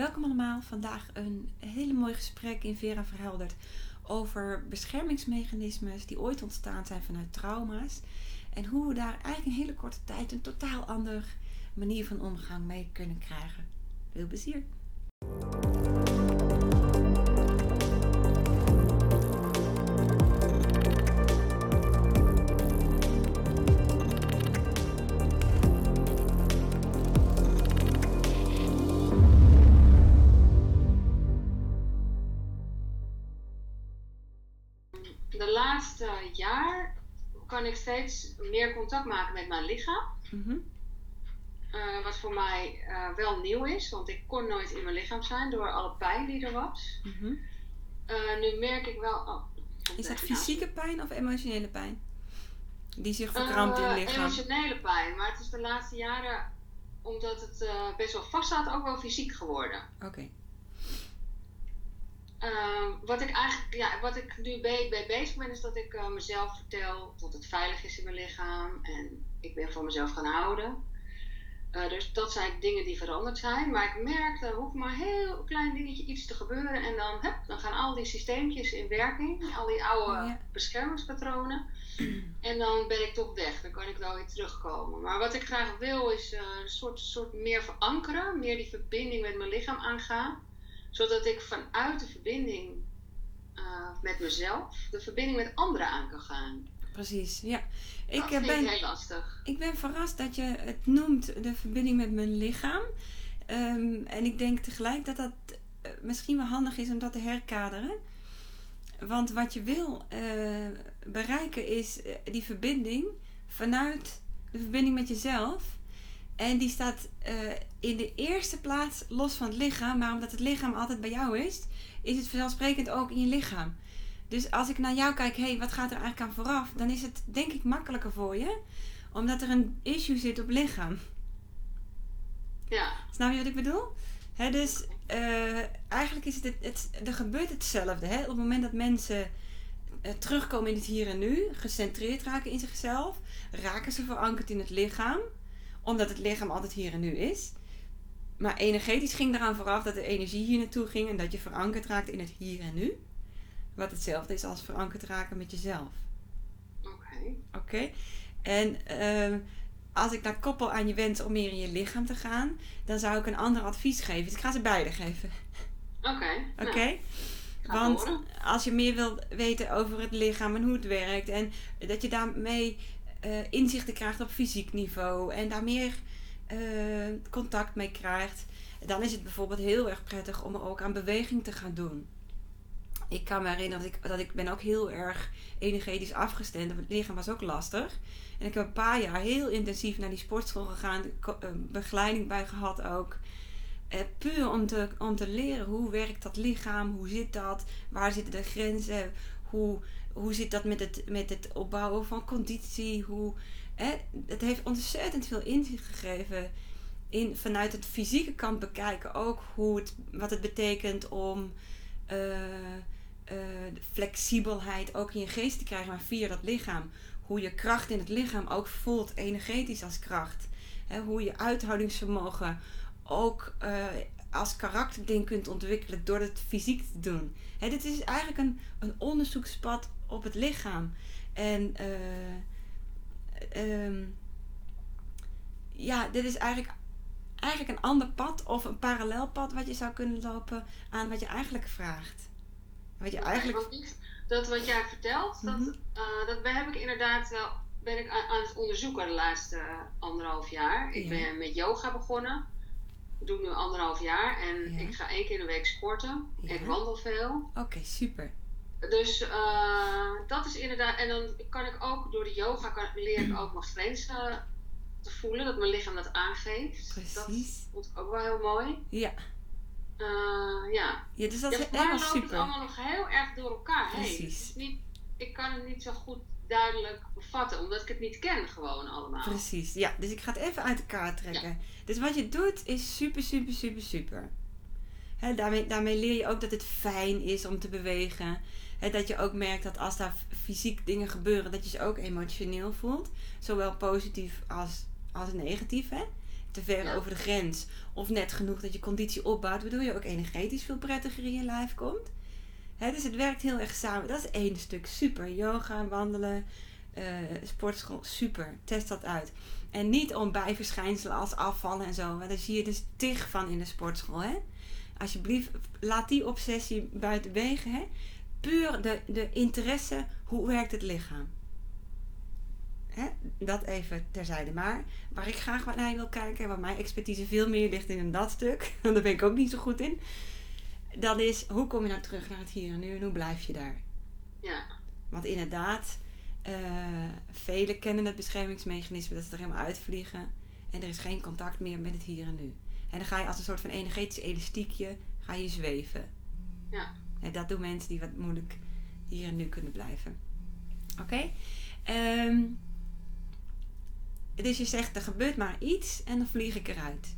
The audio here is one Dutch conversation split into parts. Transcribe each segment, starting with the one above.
welkom allemaal. Vandaag een hele mooi gesprek in Vera Verhelderd over beschermingsmechanismes die ooit ontstaan zijn vanuit trauma's. En hoe we daar eigenlijk in hele korte tijd een totaal andere manier van omgang mee kunnen krijgen. Veel plezier! Meer contact maken met mijn lichaam. Mhm. Uh, wat voor mij uh, wel nieuw is, want ik kon nooit in mijn lichaam zijn door alle pijn die er was. Mhm. Uh, nu merk ik wel. Oh, Is dat fysieke pijn of emotionele pijn? Die zich verkrampt in het lichaam? Emotionele pijn, maar het is de laatste jaren, omdat het best wel vast staat, ook wel fysiek geworden. Oké. Uh, wat ik eigenlijk, ja, wat ik nu bij, bij bezig ben, is dat ik uh, mezelf vertel dat het veilig is in mijn lichaam en ik ben van mezelf gaan houden. Uh, dus dat zijn dingen die veranderd zijn. Maar ik merk, er hoeft maar een heel klein dingetje iets te gebeuren en dan, hup, dan gaan al die systeempjes in werking, al die oude ja. beschermingspatronen. En dan ben ik toch weg, dan kan ik wel weer terugkomen. Maar wat ik graag wil is een soort, soort meer verankeren, meer die verbinding met mijn lichaam aangaan zodat ik vanuit de verbinding uh, met mezelf de verbinding met anderen aan kan gaan. Precies, ja. Ik dat ben heel lastig. Ik ben verrast dat je het noemt de verbinding met mijn lichaam. Um, en ik denk tegelijk dat dat uh, misschien wel handig is om dat te herkaderen. Want wat je wil uh, bereiken is die verbinding vanuit de verbinding met jezelf. En die staat uh, in de eerste plaats los van het lichaam. Maar omdat het lichaam altijd bij jou is, is het vanzelfsprekend ook in je lichaam. Dus als ik naar jou kijk, hé, hey, wat gaat er eigenlijk aan vooraf? Dan is het denk ik makkelijker voor je. Omdat er een issue zit op lichaam. Ja. Snap je wat ik bedoel? Dus uh, eigenlijk is het, het, het, er gebeurt hetzelfde. Hè? Op het moment dat mensen uh, terugkomen in het hier en nu, gecentreerd raken in zichzelf, raken ze verankerd in het lichaam omdat het lichaam altijd hier en nu is. Maar energetisch ging eraan vooraf dat de energie hier naartoe ging en dat je verankerd raakt in het hier en nu. Wat hetzelfde is als verankerd raken met jezelf. Oké. Okay. Oké. Okay. En uh, als ik dat koppel aan je wens om meer in je lichaam te gaan, dan zou ik een ander advies geven. Dus ik ga ze beide geven. Oké. Okay. Oké. Nou, Want als je meer wilt weten over het lichaam en hoe het werkt en dat je daarmee uh, inzichten krijgt op fysiek niveau en daar meer uh, contact mee krijgt, dan is het bijvoorbeeld heel erg prettig om ook aan beweging te gaan doen. Ik kan me herinneren dat ik, dat ik ben ook heel erg energetisch afgestemd. Het lichaam was ook lastig. En ik heb een paar jaar heel intensief naar die sportschool gegaan. Begeleiding bij gehad ook. Puur om te, om te leren hoe werkt dat lichaam, hoe zit dat, waar zitten de grenzen, hoe, hoe zit dat met het, met het opbouwen van conditie, hoe, hè, het heeft ontzettend veel inzicht gegeven in, vanuit het fysieke kant bekijken ook hoe het, wat het betekent om uh, flexibelheid ook in je geest te krijgen, maar via dat lichaam. Hoe je kracht in het lichaam ook voelt, energetisch als kracht. Hè, hoe je uithoudingsvermogen ook uh, als karakterding kunt ontwikkelen door het fysiek te doen. Hè, dit is eigenlijk een, een onderzoekspad op het lichaam. En uh, um, ja, dit is eigenlijk, eigenlijk een ander pad of een parallel pad wat je zou kunnen lopen aan wat je eigenlijk vraagt. Wat je eigenlijk... Dat wat jij vertelt, mm -hmm. dat, uh, dat heb ik inderdaad wel ben ik aan, aan het onderzoeken de laatste anderhalf jaar. Ik ja. ben met yoga begonnen. Ik doe nu anderhalf jaar en ja. ik ga één keer in de week sporten. Ja. Ik wandel veel. Oké, okay, super. Dus uh, dat is inderdaad. En dan kan ik ook door de yoga kan, leer ik ook mijn grenzen te voelen, dat mijn lichaam dat aangeeft. Precies. Dat vond ik ook wel heel mooi. Ja. Uh, ja. ja, dus dat ja, is helemaal super. het allemaal nog heel erg door elkaar heen. Precies. Niet, ik kan het niet zo goed duidelijk bevatten, omdat ik het niet ken gewoon allemaal. Precies, ja. Dus ik ga het even uit elkaar trekken. Ja. Dus wat je doet is super, super, super, super. He, daarmee, daarmee leer je ook dat het fijn is om te bewegen. Dat je ook merkt dat als daar fysiek dingen gebeuren, dat je ze ook emotioneel voelt. Zowel positief als, als negatief. Hè? te ver over de grens. Of net genoeg dat je conditie opbouwt, waardoor je ook energetisch veel prettiger in je lijf komt. Hè, dus het werkt heel erg samen. Dat is één stuk. Super. Yoga, wandelen, uh, sportschool. Super. Test dat uit. En niet om bijverschijnselen als afvallen en zo. Want daar zie je dus tig van in de sportschool. Hè? Alsjeblieft, laat die obsessie buiten wegen. Hè? Puur de, de interesse, hoe werkt het lichaam? Hè? Dat even terzijde. Maar waar ik graag wat naar wil kijken, waar mijn expertise veel meer ligt in dat stuk, want daar ben ik ook niet zo goed in, dan is hoe kom je nou terug naar het hier en nu en hoe blijf je daar? Ja. Want inderdaad, uh, velen kennen het beschermingsmechanisme dat ze er helemaal uitvliegen en er is geen contact meer met het hier en nu. En dan ga je als een soort van energetisch elastiekje ga je zweven. Ja. En dat doen mensen die wat moeilijk hier en nu kunnen blijven. Oké? Okay? Ehm, dus je zegt, er gebeurt maar iets en dan vlieg ik eruit.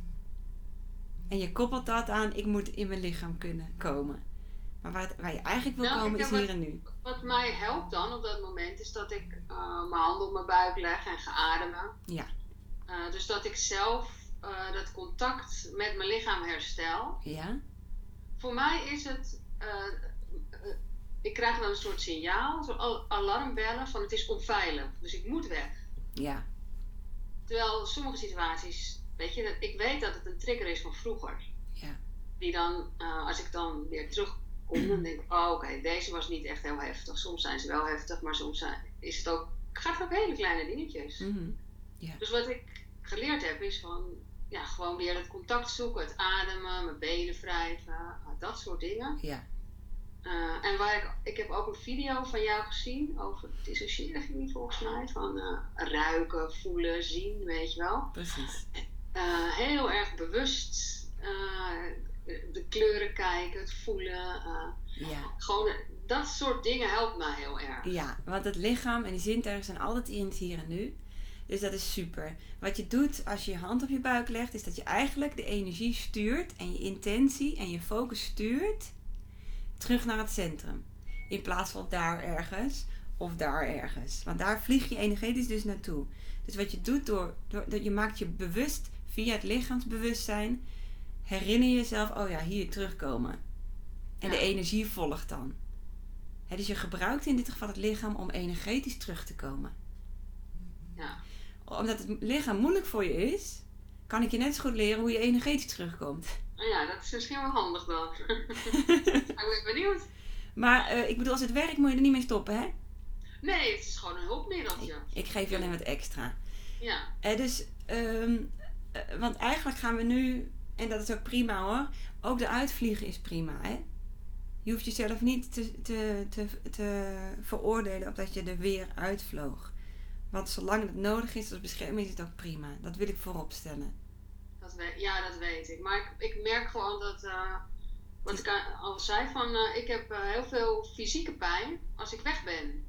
En je koppelt dat aan, ik moet in mijn lichaam kunnen komen. Maar waar, het, waar je eigenlijk wil nou, komen is hier en nu. Wat mij helpt dan op dat moment is dat ik uh, mijn handen op mijn buik leg en ga ademen. Ja. Uh, dus dat ik zelf uh, dat contact met mijn lichaam herstel. Ja. Voor mij is het. Ik krijg dan een soort signaal, zo'n alarmbellen van het is onveilig. Dus ik moet weg. Ja. Terwijl sommige situaties, weet je, ik weet dat het een trigger is van vroeger. Ja. Die dan, als ik dan weer terugkom, dan denk ik, oh oké, deze was niet echt heel heftig. Soms zijn ze wel heftig, maar soms zijn, is het ook, gaat het ook hele kleine dingetjes. Mm Dus wat ik geleerd heb is van, ja, gewoon weer het contact zoeken, het ademen, mijn benen wrijven, dat soort dingen. Ja. Uh, en waar ik, ik heb ook een video van jou gezien over dissociëren ging niet volgens mij. Van uh, ruiken, voelen, zien, weet je wel. Precies. Uh, heel erg bewust de kleuren kijken, het voelen. ja. Gewoon dat soort dingen helpt mij heel erg. Ja, want het lichaam en die zintuigen zijn altijd in het hier en nu. Dus dat is super. Wat je doet als je je hand op je buik legt, is dat je eigenlijk de energie stuurt en je intentie en je focus stuurt terug naar het centrum. In plaats van daar ergens of daar ergens. Want daar vlieg je energetisch dus naartoe. Dus wat je doet door, door dat je maakt je bewust via het lichaamsbewustzijn, herinner je jezelf, oh ja, hier terugkomen. En de energie volgt dan. dus je gebruikt in dit geval het lichaam om energetisch terug te komen. Ja. Omdat het lichaam moeilijk voor je is, kan ik je net zo goed leren hoe je energetisch terugkomt. Oh ja, dat is misschien wel handig dan. ik ben benieuwd. Maar uh, ik bedoel, als het werkt moet je er niet mee stoppen, hè? Nee, het is gewoon een hulpmiddeltje. Ik, ik geef je alleen wat extra. Ja. Uh, dus, um, uh, want eigenlijk gaan we nu, en dat is ook prima hoor, ook de uitvliegen is prima, hè? Je hoeft jezelf niet te, te, te, te veroordelen op dat je er weer uitvloog. Want zolang het nodig is als bescherming is het ook prima. Dat wil ik voorop stellen. Dat weet, ja, dat weet ik. Maar ik, ik merk gewoon dat, uh, wat ik al zei, van uh, ik heb uh, heel veel fysieke pijn als ik weg ben.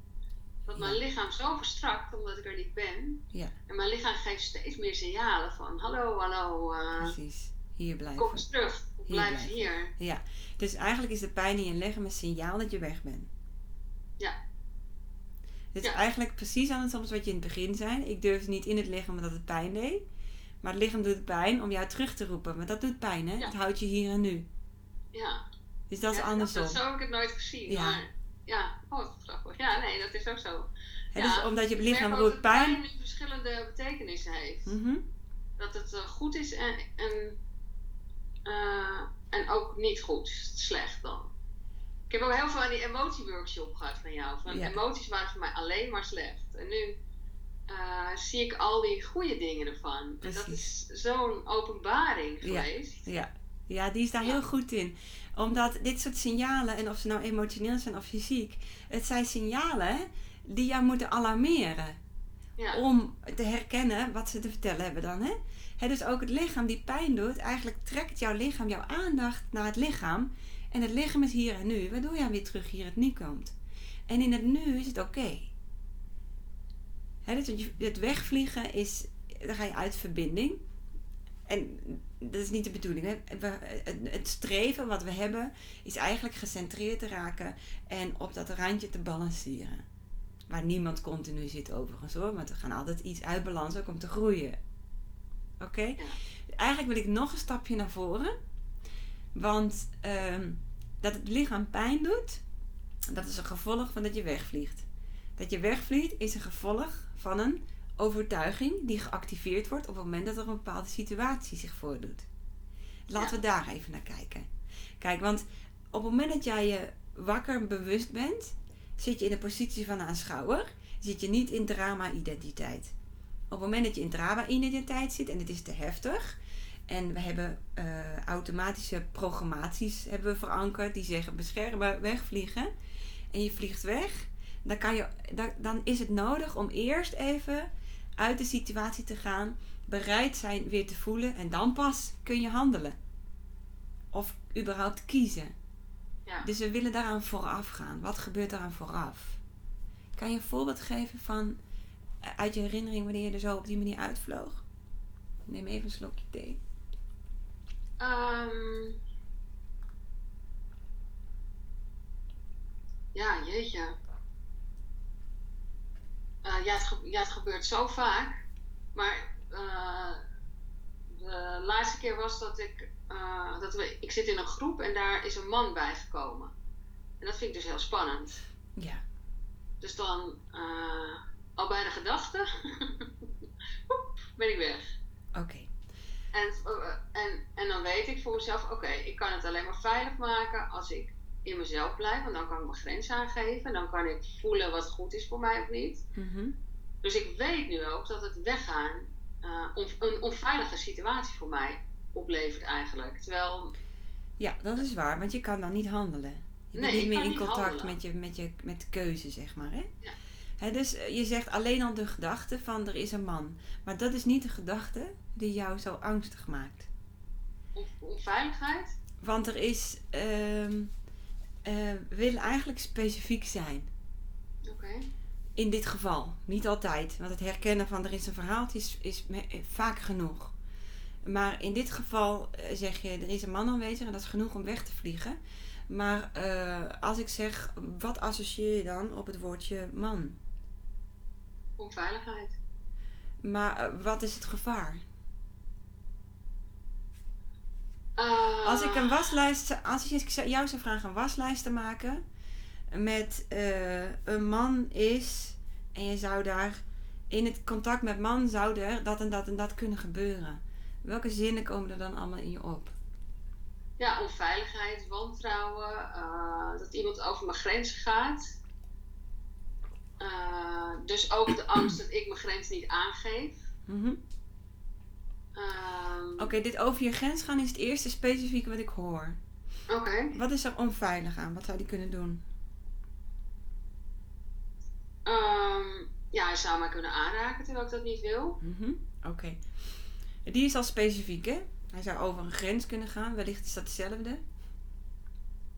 Dat mijn lichaam zo verstrakt omdat ik er niet ben. Ja. En mijn lichaam geeft steeds meer signalen van hallo, hallo. Precies, hier blijven. Kom eens terug, hier blijf blijven. hier. Ja, dus eigenlijk is de pijn in je lichaam een signaal dat je weg bent. Ja. Het is ja. eigenlijk precies andersom als wat je in het begin zei. Ik durfde niet in het lichaam omdat het pijn deed. Maar het lichaam doet pijn om jou terug te roepen. Maar dat doet pijn, hè? Ja. Het houdt je hier en nu. Ja. Dus dat is andersom. Dat, zo heb ik het nooit gezien. Ja. Maar ja, oh, wat grappig. Ja, nee, dat is ook zo. Het ja, dus omdat je lichaam roept pijn. Dat pijn verschillende betekenissen heeft. Mm -hmm. Dat het uh, goed is en, en, uh, en ook niet goed, slecht dan. Ik heb ook heel veel aan die emotieworkshop gehad van jou. Van. Emoties waren voor mij alleen maar slecht. En nu uh, zie ik al die goede dingen ervan. En dat is zo'n openbaring Ja. geweest. Ja. ja, die is daar Ja. heel goed in. Omdat dit soort signalen, en of ze nou emotioneel zijn of fysiek, het zijn signalen die jou moeten alarmeren. Ja. Om te herkennen wat ze te vertellen hebben dan. Hè? Dus ook het lichaam die pijn doet, eigenlijk trekt jouw lichaam jouw aandacht naar het lichaam. En het lichaam is hier en nu, waardoor jij weer terug hier het nu komt. En in het nu is het oké. Je- het wegvliegen is, dan ga je uit verbinding. En dat is niet de bedoeling. Hè? Het, het streven wat we hebben is eigenlijk gecentreerd te raken en op dat randje te balanceren. Waar niemand continu zit overigens hoor, want we gaan altijd iets uit balans ook om te groeien. Oké? eigenlijk wil ik nog een stapje naar voren. Want ehm, dat het lichaam pijn doet, dat is een gevolg van dat je wegvliegt. Dat je wegvliegt is een gevolg van een overtuiging die geactiveerd wordt op het moment dat er een bepaalde situatie zich voordoet. Laten we daar even naar kijken. Kijk, want op het moment dat jij je wakker bewust bent, zit je in de positie van aanschouwer, zit je niet in drama-identiteit. Op het moment dat je in drama-identiteit zit en het is te heftig, en we hebben uh, automatische programmaties hebben we verankerd die zeggen beschermen, wegvliegen. En je vliegt weg, dan, kan je, dan, dan is het nodig om eerst even uit de situatie te gaan, bereid zijn weer te voelen en dan pas kun je handelen. Of überhaupt kiezen. Ja. Dus we willen daaraan vooraf gaan. Wat gebeurt daaraan vooraf? Kan je een voorbeeld geven van eh, uit je herinnering wanneer je er zo op die manier uitvloog? Neem even een slokje thee. Um, ja, jeetje. Uh, ja, het ja, het gebeurt zo vaak. Maar uh, de laatste keer was dat ik. Uh, dat we, ik zit in een groep en daar is een man bijgekomen. En dat vind ik dus heel spannend. Ja. Dus dan, al bij de gedachte, ben ik weg. Oké. En, en, en dan weet ik voor mezelf, oké, ik kan het alleen maar veilig maken als ik in mezelf blijf. Want dan kan ik mijn grens aangeven. Dan kan ik voelen wat goed is voor mij of niet. Mm Dus ik weet nu ook dat het weggaan uh, een onveilige situatie voor mij oplevert eigenlijk. Terwijl... Ja, dat is waar. Want je kan dan niet handelen. Je nee, bent niet meer in contact met je, met je met keuze, zeg maar. Hè? Ja. He, dus eh, je zegt alleen al de gedachte van er is een man. Maar dat is niet de gedachte die jou zo angstig maakt. Onveiligheid? Want er is. Uh, we willen eigenlijk specifiek zijn. Oké. In dit geval. Niet altijd. Want het herkennen van er is een verhaal is, is eh, vaak genoeg. Maar in dit geval zeg je er is een man aanwezig en dat is genoeg om weg te vliegen. Maar uh, als ik zeg, wat associeer je dan op het woordje man? Onveiligheid. Maar uh, wat is het gevaar? Uh, Als ik een waslijst, als ik jou zou vragen een waslijst te maken met een man is en je zou daar in het contact met man zou er dat en dat en dat kunnen gebeuren. Welke zinnen komen er dan allemaal in je op? Ja, onveiligheid, wantrouwen, uh, dat iemand over mijn grenzen gaat. Uh, dus ook de angst dat ik mijn grens niet aangeef. Mm -hmm. Um, Oké, dit over je grens gaan is het eerste specifieke wat ik hoor. Oké. Okay. Wat is er onveilig aan? Wat zou die kunnen doen? Um, ja, hij zou mij kunnen aanraken terwijl ik dat niet wil. Mm -hmm. Oké. Okay. Die is al specifiek, hè? Hij zou over een grens kunnen gaan. Wellicht is dat hetzelfde.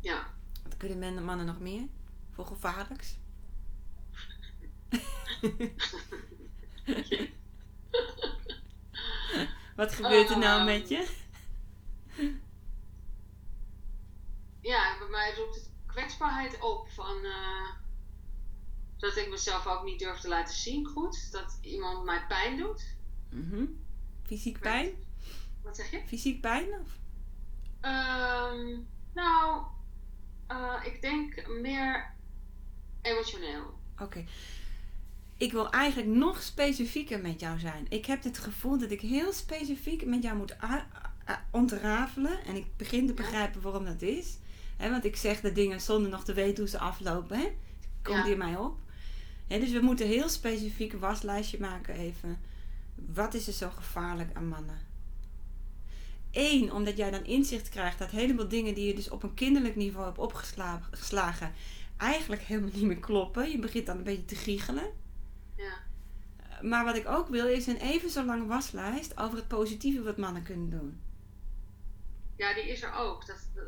Ja. Wat kunnen mannen nog meer? Voor gevaarlijks? Wat gebeurt er nou met je? Ja, bij mij roept het kwetsbaarheid op van uh, dat ik mezelf ook niet durf te laten zien goed. Dat iemand mij pijn doet. Mm -hmm. Fysiek pijn? Wat zeg je? Fysiek pijn? Of? Um, nou, uh, ik denk meer emotioneel. Oké. Okay. Ik wil eigenlijk nog specifieker met jou zijn. Ik heb het gevoel dat ik heel specifiek met jou moet ontrafelen. En ik begin te begrijpen waarom dat is. He, want ik zeg de dingen zonder nog te weten hoe ze aflopen. Hè? Komt Ja. hier mij op? He, dus we moeten heel specifiek een waslijstje maken even. Wat is er zo gevaarlijk aan mannen? Eén, omdat jij dan inzicht krijgt dat heleboel dingen die je dus op een kinderlijk niveau hebt opgeslagen, eigenlijk helemaal niet meer kloppen. Je begint dan een beetje te giechelen. Ja. Maar wat ik ook wil is een even zo lange waslijst over het positieve wat mannen kunnen doen. ja, die is er ook. Dat, dat,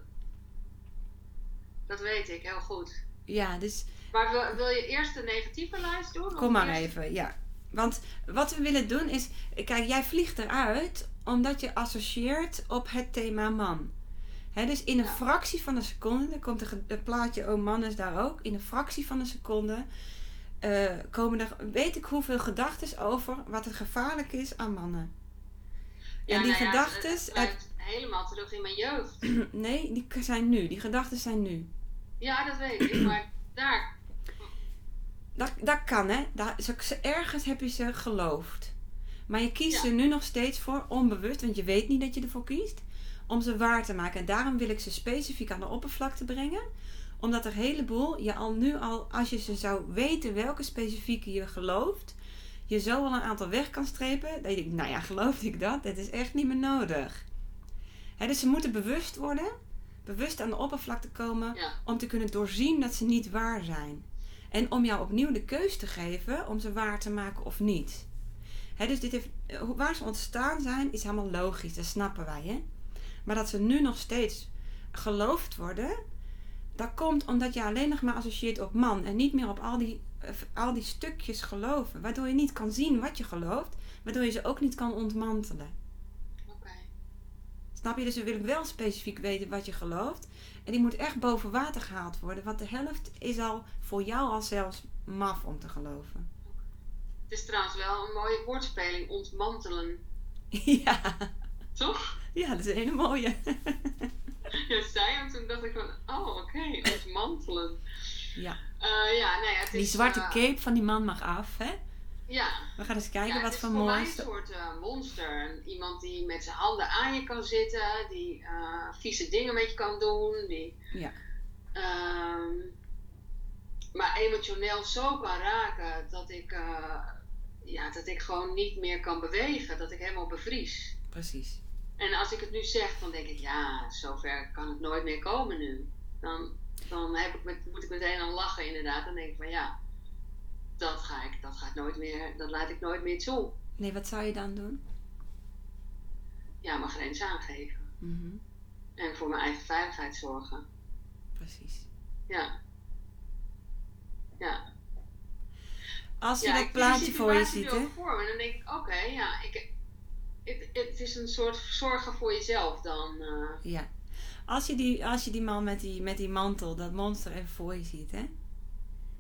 dat weet ik heel goed. Ja, dus Maar wil, wil je eerst de negatieve lijst doen? kom maar eerst- even, ja. Want wat we willen doen is, kijk, jij vliegt eruit omdat je associeert op het thema man. Dus in een Ja. fractie van een seconde, dan komt het plaatje Oh man is daar ook. In een fractie van een seconde eh, komen er weet ik hoeveel gedachten over wat het gevaarlijk is aan mannen. Ja, en die nou ja, gedachten. het blijft helemaal terug in mijn jeugd. nee, die zijn nu. Die gedachten zijn nu. Ja, dat weet ik. Maar daar. Dat, dat kan, hè? Ze- ergens heb je ze geloofd. Maar je kiest Ja. er nu nog steeds voor, onbewust, want je weet niet dat je ervoor kiest, om ze waar te maken. En daarom wil ik ze specifiek aan de oppervlakte brengen. Omdat er een heleboel, je al nu al, als je ze zou weten welke specifieke je gelooft, je zo al een aantal weg kan strepen. Dat je denkt, nou ja, geloof ik dat? Dat is echt niet meer nodig. Dus ze moeten bewust worden, bewust aan de oppervlakte komen, Ja. om te kunnen doorzien dat ze niet waar zijn. En om jou opnieuw de keus te geven om ze waar te maken of niet. Dus dit heeft, eh, waar ze ontstaan zijn, is helemaal logisch, dat snappen wij. Hè? Maar dat ze nu nog steeds geloofd worden, dat komt omdat je alleen nog maar associeert op man en niet meer op al die, eh, al die stukjes geloven. Waardoor je niet kan zien wat je gelooft, waardoor je ze ook niet kan ontmantelen. Oké. Snap je? Dus we willen wel specifiek weten wat je gelooft. En die moet echt boven water gehaald worden. Want de helft is al voor jou al zelfs maf om te geloven. Het is trouwens wel een mooie woordspeling, ontmantelen. ja. Toch? ja, dat is een hele mooie. Zei hem, toen dacht ik van, oh oké, ontmantelen. ja. Eh, ja, het Die is... zwarte eh, cape van die man mag af, hè? Ja, We gaan eens kijken ja, wat het voor is voor mij moois... een soort eh, monster. Iemand die met zijn handen aan je kan zitten, die vieze dingen met je kan doen, die... Ja. ehm, maar emotioneel zo kan raken dat ik, ja, dat ik gewoon niet meer kan bewegen, dat ik helemaal bevries. Precies. En als ik het nu zeg, dan denk ik, ja, zover kan het nooit meer komen nu. Dan, dan heb ik met, moet ik meteen aan lachen inderdaad. Dan denk ik van ja, dat ga ik, dat gaat nooit meer, dat laat ik nooit meer toe. Nee, wat zou je dan doen? Ja, mijn grens aangeven. Mhm. En voor mijn eigen veiligheid zorgen. Precies. Ja. Ja. Als je ja, dat plaatje voor je ziet, hè? voor me. En dan denk ik, oké, ja, ik, het, het is een soort zorgen voor jezelf dan. eh. Ja. Als je die, als je die man met die, met die mantel, dat monster even voor je ziet, hè?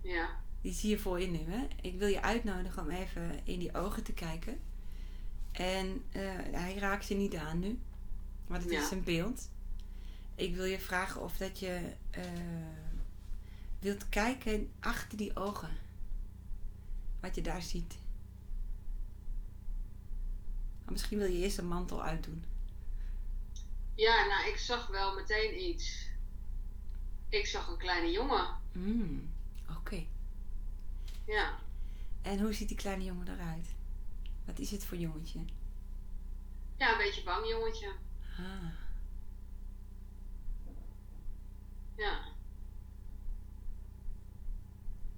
ja. Die zie je voor je nu, hè? Ik wil je uitnodigen om even in die ogen te kijken. En eh, hij raakt je niet aan nu, want het Ja. is een beeld. Ik wil je vragen of dat je eh, wilt kijken achter die ogen. Wat je daar ziet. Maar misschien wil je eerst een mantel uitdoen. ja, nou, ik zag wel meteen iets. Ik zag een kleine jongen. Mm, Oké. Ja. En hoe ziet die kleine jongen eruit? Wat is het voor jongetje? Ja, een beetje bang jongetje. Ah, Ja.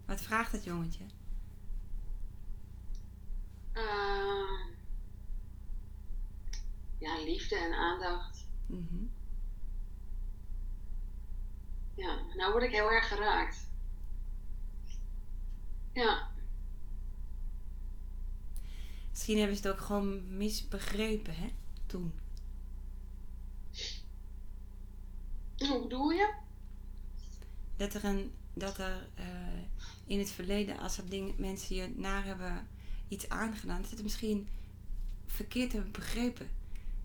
wat vraagt dat jongetje? Ehm, ja, liefde en aandacht. Mhm. Ja, nou word ik heel erg geraakt. Ja, Misschien hebben ze het ook gewoon misbegrepen, hè? Toen. hoe bedoel je? Dat er, een, dat er eh, in het verleden, als er dingen, mensen je naar hebben iets aangedaan, dat ze het misschien verkeerd hebben begrepen.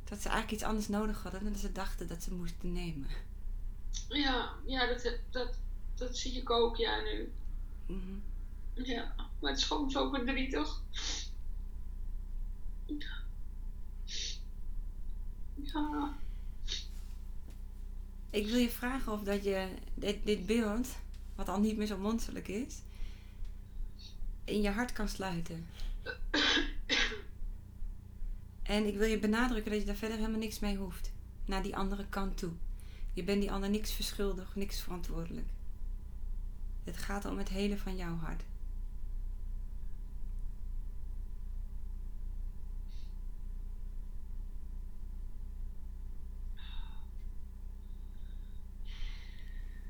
Dat ze eigenlijk iets anders nodig hadden dan ze dachten dat ze moesten nemen. Ja, ja dat, dat, dat zie ik ook, ja, nu. Mhm. Ja, maar het is gewoon zo verdrietig. Ja, Ik wil je vragen of dat je dit, dit beeld, wat al niet meer zo monsterlijk is, in je hart kan sluiten. En ik wil je benadrukken dat je daar verder helemaal niks mee hoeft. Naar die andere kant toe. Je bent die ander niks verschuldigd, niks verantwoordelijk. Het gaat om het hele van jouw hart.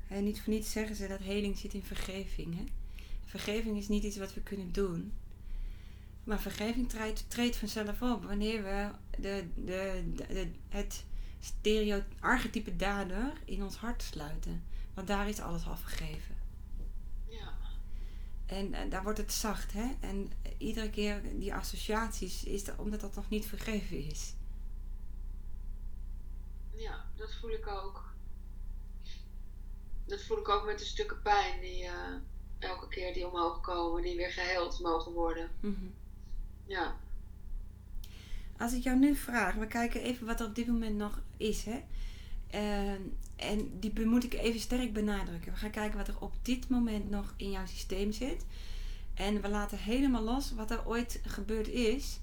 En niet voor niets zeggen ze dat heling zit in vergeving. Hè? Vergeving is niet iets wat we kunnen doen. Maar vergeving treedt, treedt vanzelf op wanneer we de, de, het stereo archetype dader in ons hart sluiten. Want daar is alles al vergeven. ja, En, eh, daar wordt het zacht, hè? En eh, iedere keer die associaties is er, omdat dat nog niet vergeven is. dat voel ik ook. Dat voel ik ook met de stukken pijn die uh, elke keer die omhoog komen, die weer geheeld mogen worden. Mhm. Ja. Als ik jou nu vraag, we kijken even wat er op dit moment nog is, hè? Uh, en die moet ik even sterk benadrukken. We gaan kijken wat er op dit moment nog in jouw systeem zit. En we laten helemaal los wat er ooit gebeurd is.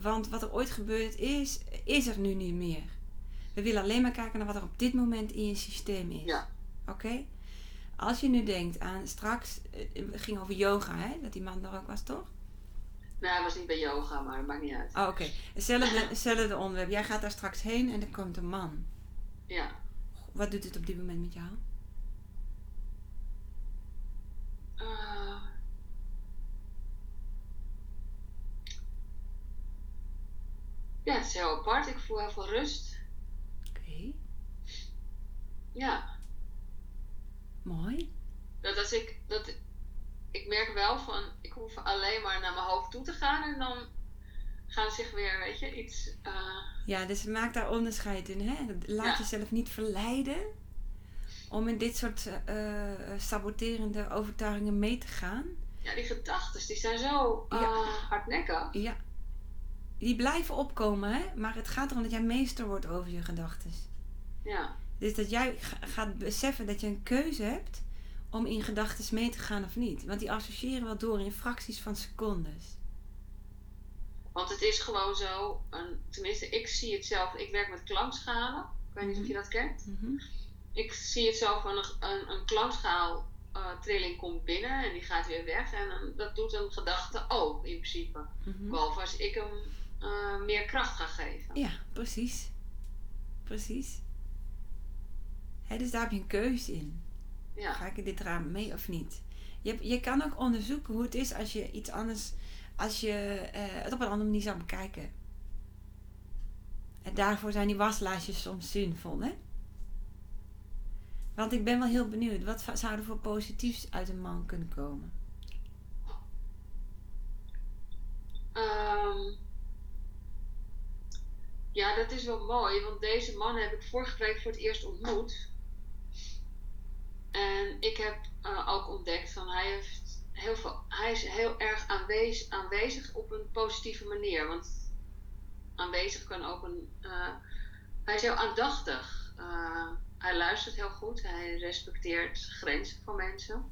Want wat er ooit gebeurd is, is er nu niet meer. We willen alleen maar kijken naar wat er op dit moment in je systeem is. Ja. Oké? Als je nu denkt aan straks, eh, het ging over yoga, hè? Dat die man er ook was, toch? Nee, hij was niet bij yoga, maar het maakt niet uit. Oh, oké. Okay. Hetzelfde, hetzelfde onderwerp. Jij gaat daar straks heen en er komt een man. Ja. Wat doet het op dit moment met jou? Uh, ja, het is heel apart. Ik voel heel veel rust. Oké. Okay. Ja. Mooi. Dat als ik, dat, ik merk wel van, ik hoef alleen maar naar mijn hoofd toe te gaan en dan gaan zich weer, weet je, iets. Uh... Ja, dus maak daar onderscheid in, hè? Laat Ja. jezelf niet verleiden om in dit soort eh, saboterende overtuigingen mee te gaan. Ja, die gedachten, die zijn zo uh, Ja. hardnekkig. Ja. Die blijven opkomen, hè? Maar het gaat erom dat jij meester wordt over je gedachten. Ja, Dus dat jij ga- gaat beseffen dat je een keuze hebt om in gedachten mee te gaan of niet. Want die associëren wel door in fracties van secondes. want het is gewoon zo, een, tenminste, ik zie het zelf, ik werk met klankschalen. Ik weet niet of je dat kent. Mhm. Ik zie het zo van een, een, een klankschaal eh, trilling komt binnen en die gaat weer weg. En dat doet een gedachte ook in principe. Mhm. Behalve als ik hem eh, meer kracht ga geven. Ja, precies. Precies. Hè, dus daar heb je een keuze in. Ja, Ga ik dit eraan mee of niet? Je, je kan ook onderzoeken hoe het is als je iets anders, als je eh, het op een andere manier zou bekijken. En daarvoor zijn die waslijstjes soms zinvol, hè? Want ik ben wel heel benieuwd, wat zou er voor positiefs uit een man kunnen komen? Ehm, ja, dat is wel mooi, want deze man heb ik vorige week voor het eerst ontmoet. Ik heb eh, ook ontdekt van hij heeft heel veel, hij is heel erg aanwezig, aanwezig op een positieve manier. Want aanwezig kan ook een, eh, hij is heel aandachtig. Eh, hij luistert heel goed, hij respecteert grenzen van mensen.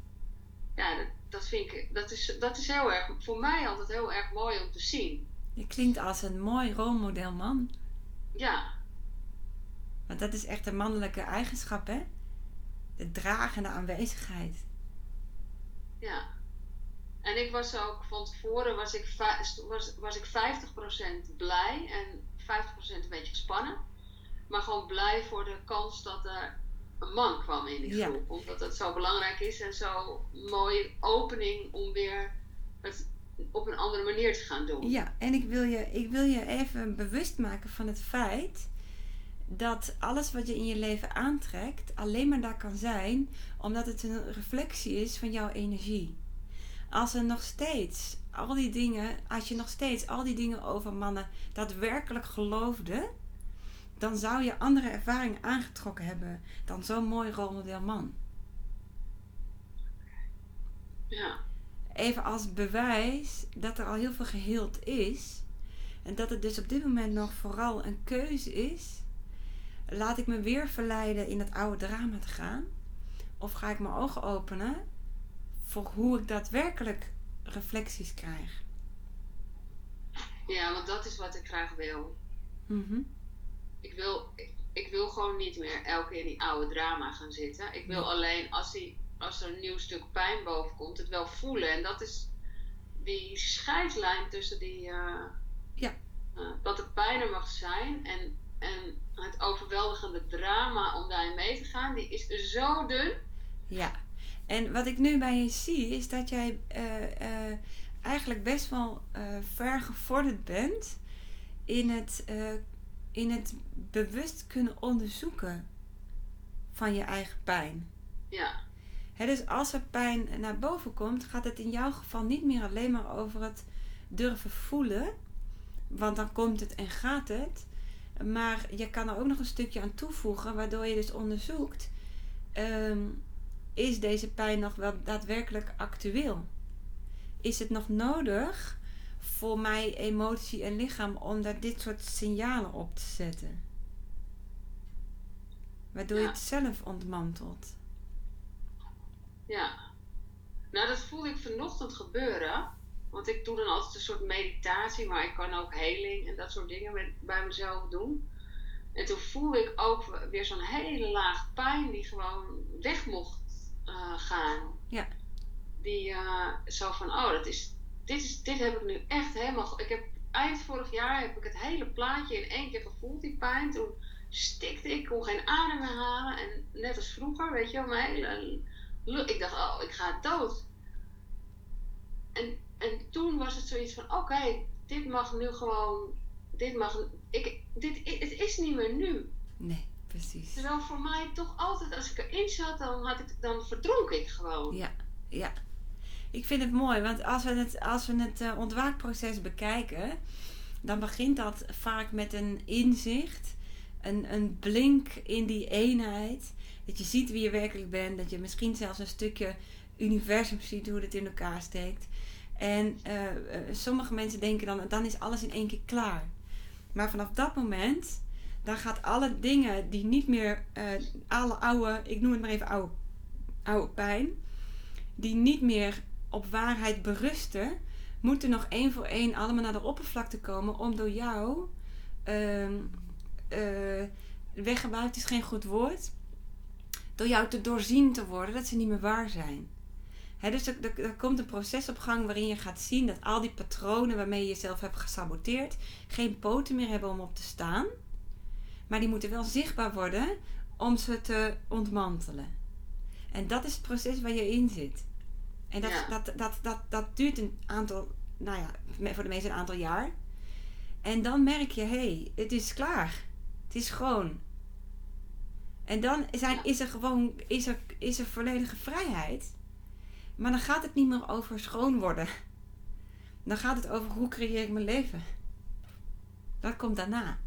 Ja, dat, dat vind ik, dat is, dat is heel erg, voor mij altijd heel erg mooi om te zien. Je klinkt als een mooi rolmodel man. Ja, Want dat is echt een mannelijke eigenschap, hè? De dragende aanwezigheid. ja. En ik was ook van tevoren was ik, was, was ik 50% blij en 50% een beetje gespannen. Maar gewoon blij voor de kans dat er een man kwam in die Ja. groep. Omdat het zo belangrijk is en zo mooie opening om weer het op een andere manier te gaan doen. Ja, en ik wil, je, ik wil je even bewust maken van het feit dat alles wat je in je leven aantrekt alleen maar daar kan zijn omdat het een reflectie is van jouw energie. Als er nog steeds al die dingen, als je nog steeds al die dingen over mannen daadwerkelijk geloofde, dan zou je andere ervaringen aangetrokken hebben dan zo'n mooi rolmodel man. Ja, even als bewijs dat er al heel veel geheeld is. En dat het dus op dit moment nog vooral een keuze is. Laat ik me weer verleiden in het oude drama te gaan? Of ga ik mijn ogen openen voor hoe ik daadwerkelijk reflecties krijg? ja, want dat is wat ik graag wil. Mhm. ik wil, ik, ik wil gewoon niet meer elke keer in die oude drama gaan zitten. Ik wil alleen als, die, als er een nieuw stuk pijn boven komt, het wel voelen. En dat is die scheidslijn tussen die. eh, Ja. eh, dat er pijn er mag zijn en, en het overweldigende drama om daarin mee te gaan, die is zo dun. Ja, en wat ik nu bij je zie is dat jij eh, eh, eigenlijk best wel eh, ver gevorderd bent in het, in het bewust kunnen onderzoeken van je eigen pijn. Ja, Hè, dus als er pijn naar boven komt, gaat het in jouw geval niet meer alleen maar over het durven voelen, want dan komt het en gaat het. Maar je kan er ook nog een stukje aan toevoegen, waardoor je dus onderzoekt: ehm, is deze pijn nog wel daadwerkelijk actueel? Is het nog nodig voor mij, emotie en lichaam, om daar dit soort signalen op te zetten? Waardoor je het zelf ontmantelt. Ja. Nou, dat voelde ik vanochtend gebeuren. Want ik doe dan altijd een soort meditatie, maar ik kan ook heling en dat soort dingen met, bij mezelf doen. En toen voelde ik ook weer zo'n hele laag pijn die gewoon weg mocht eh, gaan. Ja. Die eh, zo van, oh, dat is, dit, is, dit heb ik nu echt helemaal... Ik heb, eind vorig jaar heb ik het hele plaatje in één keer gevoeld, die pijn. Toen stikte ik, kon geen adem meer halen. En net als vroeger, weet je wel, mijn hele... Ik dacht, oh, ik ga dood. En, en toen was het zoiets van, oké, dit mag nu gewoon... Dit mag... Ik, dit, het is niet meer nu. Nee, precies. Terwijl voor mij toch altijd, als ik erin zat, dan, had ik, dan verdronk ik gewoon. Ja, ja. Ik vind het mooi, want als we het, als we het eh, ontwaakproces bekijken, dan begint dat vaak met een inzicht, een, een blink in die eenheid. Dat je ziet wie je werkelijk bent, dat je misschien zelfs een stukje universum ziet hoe het in elkaar steekt. En eh, eh, sommige mensen denken dan, dan is alles in één keer klaar. Maar vanaf dat moment, dan gaat alle dingen die niet meer, eh, alle oude, ik noem het maar even oude, oude pijn, die niet meer op waarheid berusten, moeten nog één voor één allemaal naar de oppervlakte komen om door jou, weggebuit is geen goed woord, door jou te doorzien te worden dat ze niet meer waar zijn. Dus er, er, er komt een proces op gang waarin je gaat zien dat al die patronen waarmee je jezelf hebt gesaboteerd geen poten meer hebben om op te staan. Maar die moeten wel zichtbaar worden om ze te ontmantelen. En dat is het proces waar je in zit. En dat, Ja. dat, dat, dat, dat duurt een aantal, nou ja, voor de meeste een aantal jaar. En dan merk je, hé, hey, het is klaar. Het is schoon. En dan zijn, is er gewoon is er, is er volledige vrijheid. Maar dan gaat het niet meer over schoon worden. Dan gaat het over hoe creëer ik mijn leven. Dat komt daarna.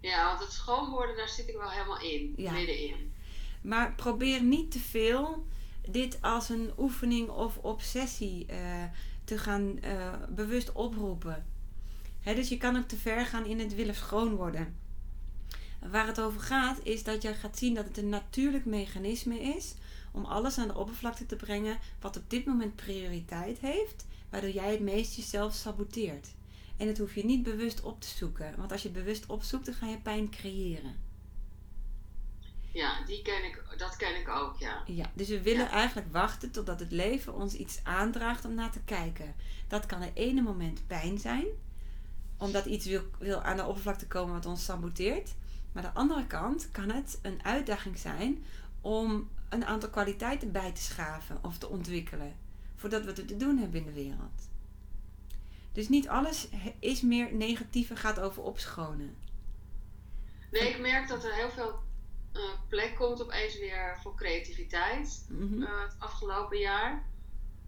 Ja, want het schoon worden, daar zit ik wel helemaal in. Ja. Middenin. Maar probeer niet te veel dit als een oefening of obsessie eh, te gaan eh, bewust oproepen. Dus je kan ook te ver gaan in het willen schoon worden. Waar het over gaat is dat je gaat zien dat het een natuurlijk mechanisme is om alles aan de oppervlakte te brengen wat op dit moment prioriteit heeft, waardoor jij het meest jezelf saboteert. En dat hoef je niet bewust op te zoeken, want als je het bewust opzoekt, dan ga je pijn creëren. Ja, die ken ik, dat ken ik ook, ja. Ja, dus we willen Ja. eigenlijk wachten totdat het leven ons iets aandraagt om naar te kijken. Dat kan het ene moment pijn zijn, omdat iets wil, wil aan de oppervlakte komen wat ons saboteert. Maar aan de andere kant kan het een uitdaging zijn om een aantal kwaliteiten bij te schaven of te ontwikkelen, voordat we het te doen hebben in de wereld. Dus niet alles is meer negatief en gaat over opschonen. Nee, ik merk dat er heel veel eh, plek komt opeens weer voor creativiteit Mhm. eh, het afgelopen jaar.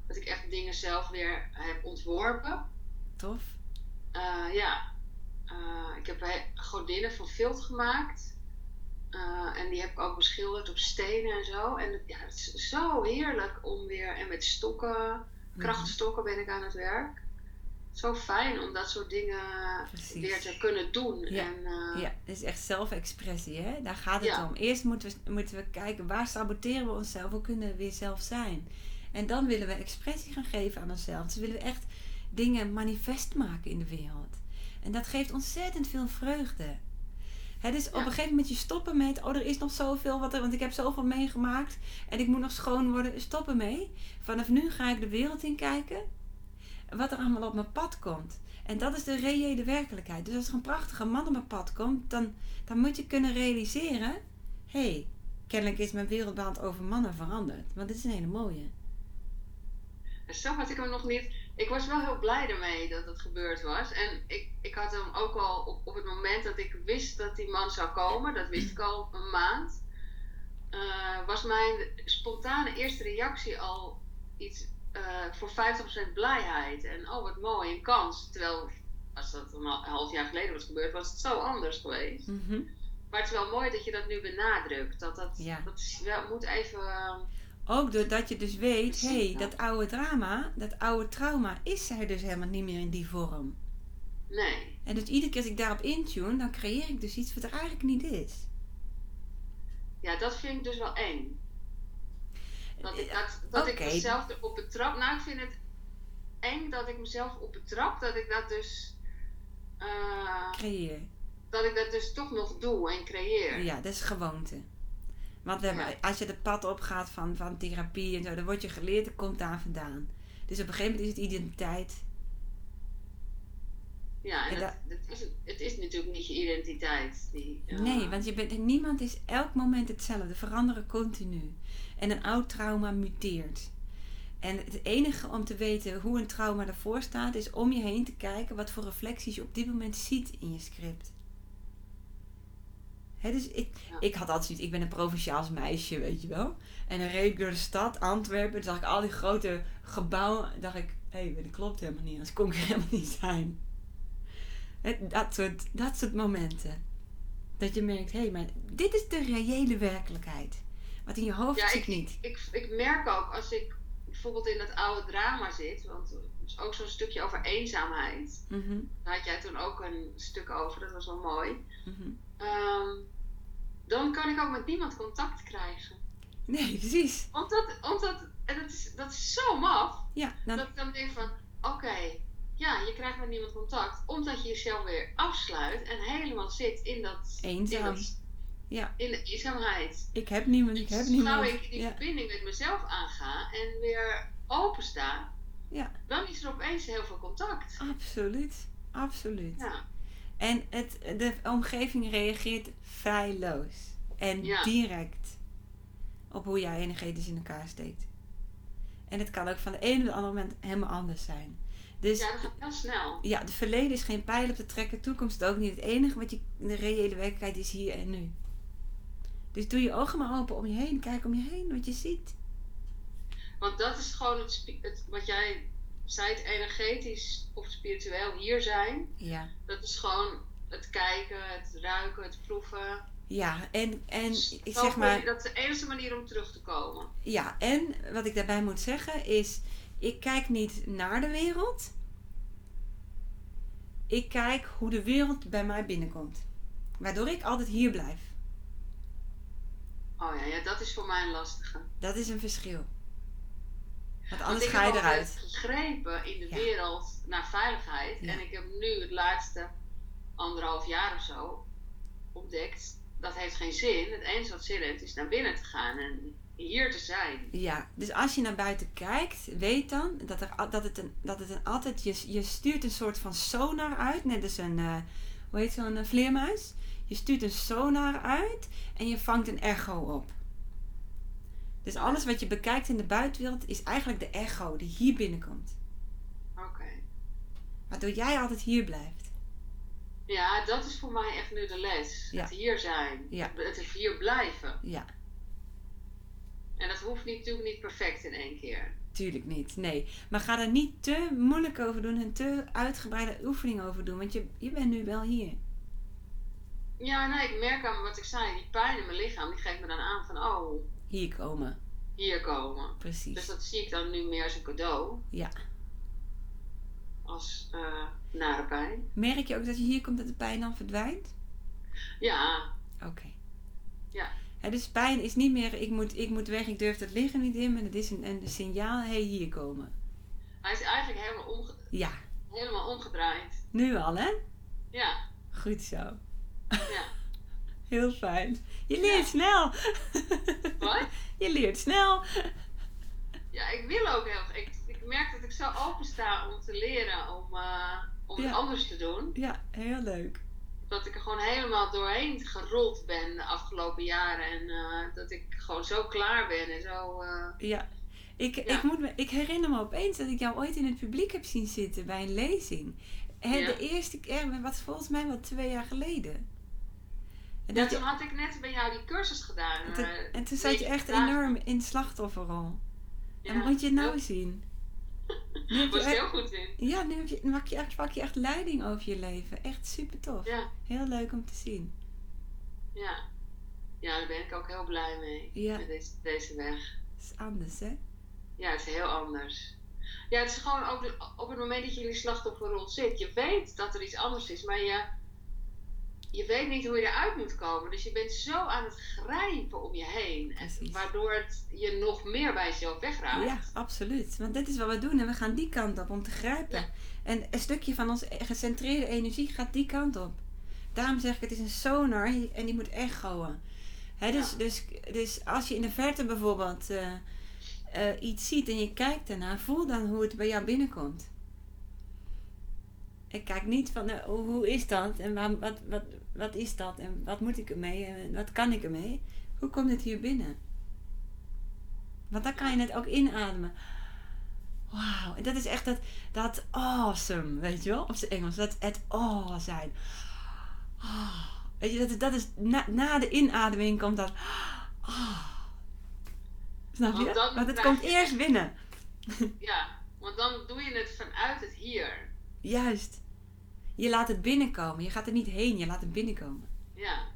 Dat ik echt dingen zelf weer heb ontworpen. Tof. Eh, ja, ik heb he- godinnen van vilt gemaakt. Eh, en die heb ik ook beschilderd op stenen en zo. En ja, het is zo heerlijk om weer... En met stokken, krachtstokken ben ik aan het werk. Zo fijn om dat soort dingen Precies. weer te kunnen doen. Ja, En, eh, Ja, het is echt zelfexpressie, hè? Daar gaat het Ja. om. Eerst moeten we, moeten we kijken waar saboteren we onszelf, hoe kunnen we weer zelf zijn. En dan willen we expressie gaan geven aan onszelf. Dus willen we echt dingen manifest maken in de wereld. En dat geeft ontzettend veel vreugde. Hè, dus op een gegeven moment je stoppen met, oh er is nog zoveel wat er, want ik heb zoveel meegemaakt en ik moet nog schoon worden. Stop ermee. Vanaf nu ga ik de wereld in kijken wat er allemaal op mijn pad komt. En dat is de reële werkelijkheid. Dus als er een prachtige man op mijn pad komt, dan, dan moet je kunnen realiseren: hé, hey, kennelijk is mijn wereldbeeld over mannen veranderd. Want dit is een hele mooie. En zo had ik hem nog niet. Ik was wel heel blij ermee dat het gebeurd was. En ik, ik had hem ook al op, op het moment dat ik wist dat die man zou komen, dat wist ik al een maand. eh, was mijn spontane eerste reactie al iets eh, voor 50% blijheid. En oh wat mooi, een kans. Terwijl als dat een half jaar geleden was gebeurd, was het zo anders geweest. Mhm. Maar het is wel mooi dat je dat nu benadrukt. Dat, dat, Ja. dat is wel, moet even. Eh, Ook doordat je dus weet, hé, hey, dat oude drama, dat oude trauma is er dus helemaal niet meer in die vorm. nee. En dus iedere keer als ik daarop intune, dan creëer ik dus iets wat er eigenlijk niet is. Ja, dat vind ik dus wel eng. Dat ik, Ja, dat, dat ik mezelf erop betrap. Nou, ik vind het eng dat ik mezelf op betrap. Dat ik dat dus. eh, Creëer. dat ik dat dus toch nog doe en creëer. Ja, dat is gewoonte. Want we hebben, Ja. als je de pad opgaat van, van therapie en zo, dan word je geleerd, het komt daar vandaan. Dus op een gegeven moment is het identiteit. Ja, en En dat, het, is, het is natuurlijk niet je identiteit. Die, Nee, want je bent, niemand is elk moment hetzelfde, veranderen continu. En een oud trauma muteert. En het enige om te weten hoe een trauma ervoor staat, is om je heen te kijken wat voor reflecties je op dit moment ziet in je script. Hè, dus ik, Ja. ik had altijd zoiets, ik ben een provinciaals meisje, weet je wel. En dan reed ik door de stad, Antwerpen, toen zag ik al die grote gebouwen. dacht ik, hé, dat klopt helemaal niet, anders kon ik er helemaal niet zijn. Dat, soort, dat soort momenten. Dat je merkt, hé, maar dit is de reële werkelijkheid. Wat in je hoofd Ja, zit niet. Ik, ik merk ook als ik bijvoorbeeld in dat oude drama zit, want het is ook zo'n stukje over eenzaamheid. Mhm, Daar had jij toen ook een stuk over, dat was wel mooi. mhm. Ehm, dan kan ik ook met niemand contact krijgen. Nee, precies. Omdat, omdat en dat, is, dat is zo maf, Ja, dan, dat ik dan denk van, oké, ja, je krijgt met niemand contact, omdat je jezelf weer afsluit en helemaal zit in dat... Eenzaam. In, dat, Ja. in de eenzaamheid. ik heb niemand, ik heb Dus niemand. Gauw ik die Ja, verbinding met mezelf aanga en weer open sta, Ja. dan is er opeens heel veel contact. absoluut. Absoluut. Ja, En het, de omgeving reageert feilloos. En Ja. direct op hoe jij energetisch in elkaar steekt. En het kan ook van de ene op de andere moment helemaal anders zijn. Dus ja dat gaat heel snel. ja, het verleden is geen pijl op te trekken, toekomst ook niet. Het enige wat je, de reële werkelijkheid is hier en nu. Dus doe je ogen maar open om je heen. Kijk om je heen wat je ziet. Want dat is gewoon het, het wat jij zei, het energetisch of spiritueel hier zijn. Ja. Dat is gewoon het kijken, het ruiken, het proeven. Ja, en, en Dus ik zeg maar, Dat is de enige manier om terug te komen. ja, en wat ik daarbij moet zeggen is, ik kijk niet naar de wereld. Ik kijk hoe de wereld bij mij binnenkomt. Waardoor ik altijd hier blijf. Oh ja, ja dat is voor mij een lastige. Dat is een verschil. Want anders ik ga je heb altijd eruit. gegrepen in de Ja. wereld naar veiligheid. Ja. En ik heb nu het laatste anderhalf jaar of zo ontdekt. Dat heeft geen zin. Het enige wat zin heeft is naar binnen te gaan en hier te zijn. Ja, dus als je naar buiten kijkt, weet dan dat, er, dat het, een, dat het een altijd, je, je stuurt een soort van sonar uit, net als een, eh, hoe heet zo'n eh, vleermuis? Je stuurt een sonar uit en je vangt een echo op. Dus alles wat je bekijkt in de buitenwereld is eigenlijk de echo die hier binnenkomt. Oké. Waardoor jij altijd hier blijft. Ja, dat is voor mij echt nu de les. Ja. Het hier zijn. Ja. Het hier blijven. Ja, En dat hoeft niet, natuurlijk niet perfect in één keer. tuurlijk niet. Nee. Maar ga er niet te moeilijk over doen en te uitgebreide oefening over doen. Want je, je bent nu wel hier. Ja, nee, ik merk aan wat ik zei. Die pijn in mijn lichaam, die geeft me dan aan van, oh, Hier komen. hier komen. Precies. Dus dat zie ik dan nu meer als een cadeau. Ja. Als eh, nare pijn. Merk je ook dat je hier komt dat de pijn dan verdwijnt? Ja, Oké. Ja. Hè, dus pijn is niet meer, ik moet, ik moet weg, ik durf het liggen niet in, maar het is een, een signaal, hé, hey, hier komen. hij is eigenlijk helemaal, omge- Ja, helemaal omgedraaid. nu al, hè? Ja, Goed zo. ja. Heel fijn. Je leert Ja. snel. Wat? Je leert snel. Ja, ik wil ook heel. Ik, ik merk dat ik zo open sta om te leren, om, eh, om Ja. het anders te doen. Ja, heel leuk. Dat ik er gewoon helemaal doorheen gerold ben de afgelopen jaren. En eh, dat ik gewoon zo klaar ben en zo. eh, Ja. Ik, Ja. Ik, moet me, ik herinner me opeens dat ik jou ooit in het publiek heb zien zitten bij een lezing. Hè, Ja. De eerste keer, wat volgens mij wel twee jaar geleden. Ja, dat toen had ik net bij jou die cursus gedaan. en toen- en toen zat je echt dagen. enorm in slachtofferrol. Ja, en moet je het nou zien? Nu was heel goed in. ja, nu heb je, maak je, echt, pak je echt leiding over je leven. Echt super tof. Ja, Heel leuk om te zien. ja. Ja, daar ben ik ook heel blij mee. Ja. Met deze, deze weg. Het is anders, hè? Ja, het is heel anders. Ja, het is gewoon ook op het moment dat je in die slachtofferrol zit. Je weet dat er iets anders is, maar je, je weet niet hoe je eruit moet komen. Dus je bent zo aan het grijpen om je heen. En waardoor het je nog meer bij jezelf wegraakt. Ja, absoluut. Want dit is wat we doen en we gaan die kant op om te grijpen. Ja. En een stukje van onze gecentreerde energie gaat die kant op. Daarom zeg ik, het is een sonar en die moet echoen. Hè, dus, Ja. dus, dus als je in de verte bijvoorbeeld eh, eh, iets ziet en je kijkt ernaar, voel dan hoe het bij jou binnenkomt. Ik kijk niet van eh, hoe hoe is dat en waar, wat, wat, wat is dat en wat moet ik ermee en wat kan ik ermee. Hoe komt het hier binnen? Want dan kan je het ook inademen. Wauw, en dat is echt dat, dat awesome, weet je wel, op zijn Engels. Dat het awe zijn. Ah, weet je, dat, is- dat is na, na de inademing komt dat. ah. Snap je? Want dan Want het komt je eerst binnen. Ja, want dan doe je het vanuit het hier. Juist. Je laat het binnenkomen. Je gaat er niet heen, je laat het binnenkomen. Ja.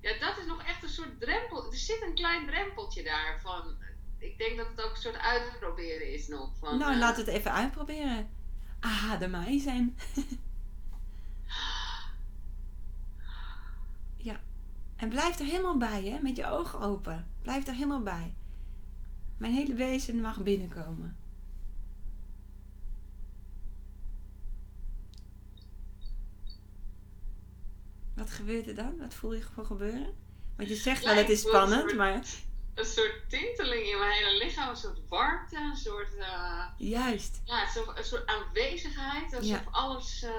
Ja, dat is nog echt een soort drempel. Er zit een klein drempeltje daar van. Ik denk dat het ook een soort uitproberen is nog. Van, nou, eh, laten we het even uitproberen. Ah, de mij zijn. ja. En blijf er helemaal bij, hè? Met je ogen open. Blijf er helemaal bij. Mijn hele wezen mag binnenkomen. Wat gebeurt er dan? Wat voel je voor gebeuren? Want je zegt Ja, wel, het ik is spannend, soort- maar Een soort tinteling in mijn hele lichaam, een soort warmte, een soort, eh, juist, ja, een soort, een soort aanwezigheid, alsof alles eh,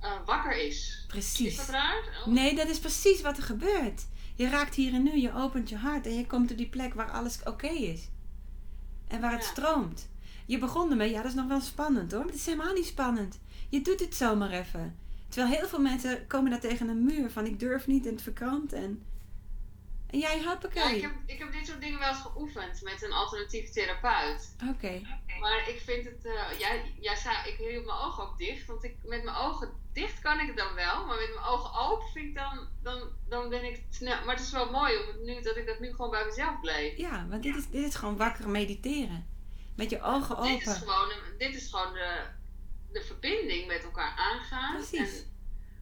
eh, wakker is. Is precies. dat raar? Oh, Nee, dat is precies wat er gebeurt. Je raakt hier en nu, je opent je hart en je komt op die plek waar alles oké is. En waar het Ja. stroomt. Je begon ermee, ja, dat is nog wel spannend hoor. Maar het is helemaal niet spannend. Je doet het zomaar even. Terwijl heel veel mensen komen daar tegen een muur van ik durf niet en het verkrampt en... En jij, Ja, hoppakee. ik, heb, ik heb dit soort dingen wel eens geoefend met een alternatief therapeut. Oké, Maar ik vind het, eh, jij, jij zei, ik hield mijn ogen ook dicht, want ik, met mijn ogen dicht kan ik het dan wel, maar met mijn ogen open vind ik dan, dan, dan ben ik snel. Maar het is wel mooi om het nu, dat ik dat nu gewoon bij mezelf bleef. ja, want dit is, dit is gewoon wakker mediteren. Met je ogen Dit is open. gewoon, dit is gewoon de, de verbinding met elkaar aangaan. Precies. En,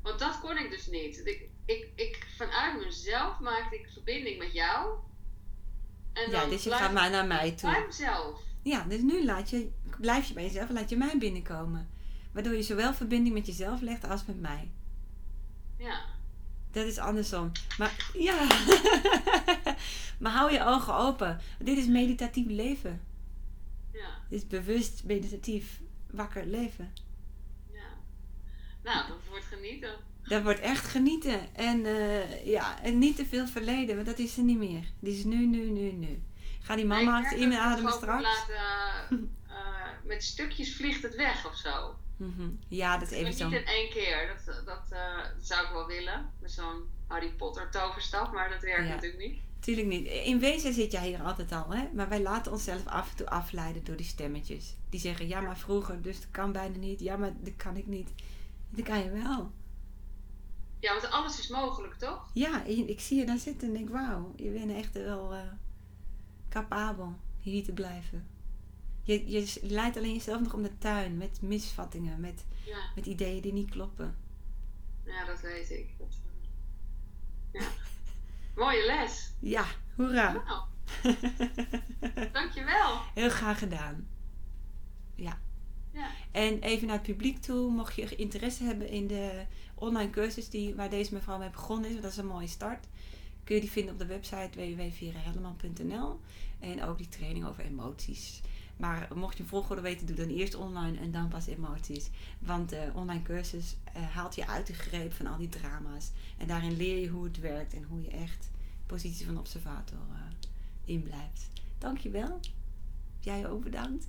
want dat kon ik dus niet. Ik, ik, ik, vanuit mezelf maakte ik verbinding met jou. En Ja, dan dus je blijf gaat maar naar mij toe. bij mezelf. Ja, dus nu laat je, blijf je bij jezelf en laat je mij binnenkomen. Waardoor je zowel verbinding met jezelf legt als met mij. Ja. Dat is andersom. Maar ja. maar hou je ogen open. Dit is meditatief leven. Ja. Dit is bewust meditatief wakker leven. Nou, dat wordt genieten. Dat wordt echt genieten. En, eh, ja, en niet te veel verleden, want dat is er niet meer. Die is nu, nu, nu, nu. Ga die mama achter in ademen straks. Laten, eh, met stukjes vliegt het weg of zo. Mhm. Ja, dat is even zo. niet in één keer. Dat, dat, eh, dat zou ik wel willen. Met zo'n Harry Potter toverstaf. Maar dat werkt Ja. natuurlijk niet. Tuurlijk niet. In wezen zit jij hier altijd al, hè? Maar wij laten onszelf af en toe afleiden door die stemmetjes. Die zeggen, ja, maar vroeger, dus dat kan bijna niet. Ja, maar dat kan ik niet. Dat kan je wel. Ja, want alles is mogelijk, toch? Ja, ik zie je daar zitten en denk, wauw, je bent echt wel eh, capabel hier te blijven. Je, je leidt alleen jezelf nog om de tuin met misvattingen, met, Ja, met ideeën die niet kloppen. ja dat weet ik. Dat, ja. Mooie les. Ja, hoera. Nou, dankjewel. Heel graag gedaan. Ja. En even naar het publiek toe, mocht je interesse hebben in de online cursus die, waar deze mevrouw mee begonnen is, dat is een mooie start, kun je die vinden op de website www.verahelleman.nl en ook die training over emoties. Maar mocht je een volgorde weten, doe dan eerst online en dan pas emoties. Want de online cursus eh, haalt je uit de greep van al die drama's. En daarin leer je hoe het werkt en hoe je echt positie van observator eh in blijft. Dankjewel. Jij ook bedankt.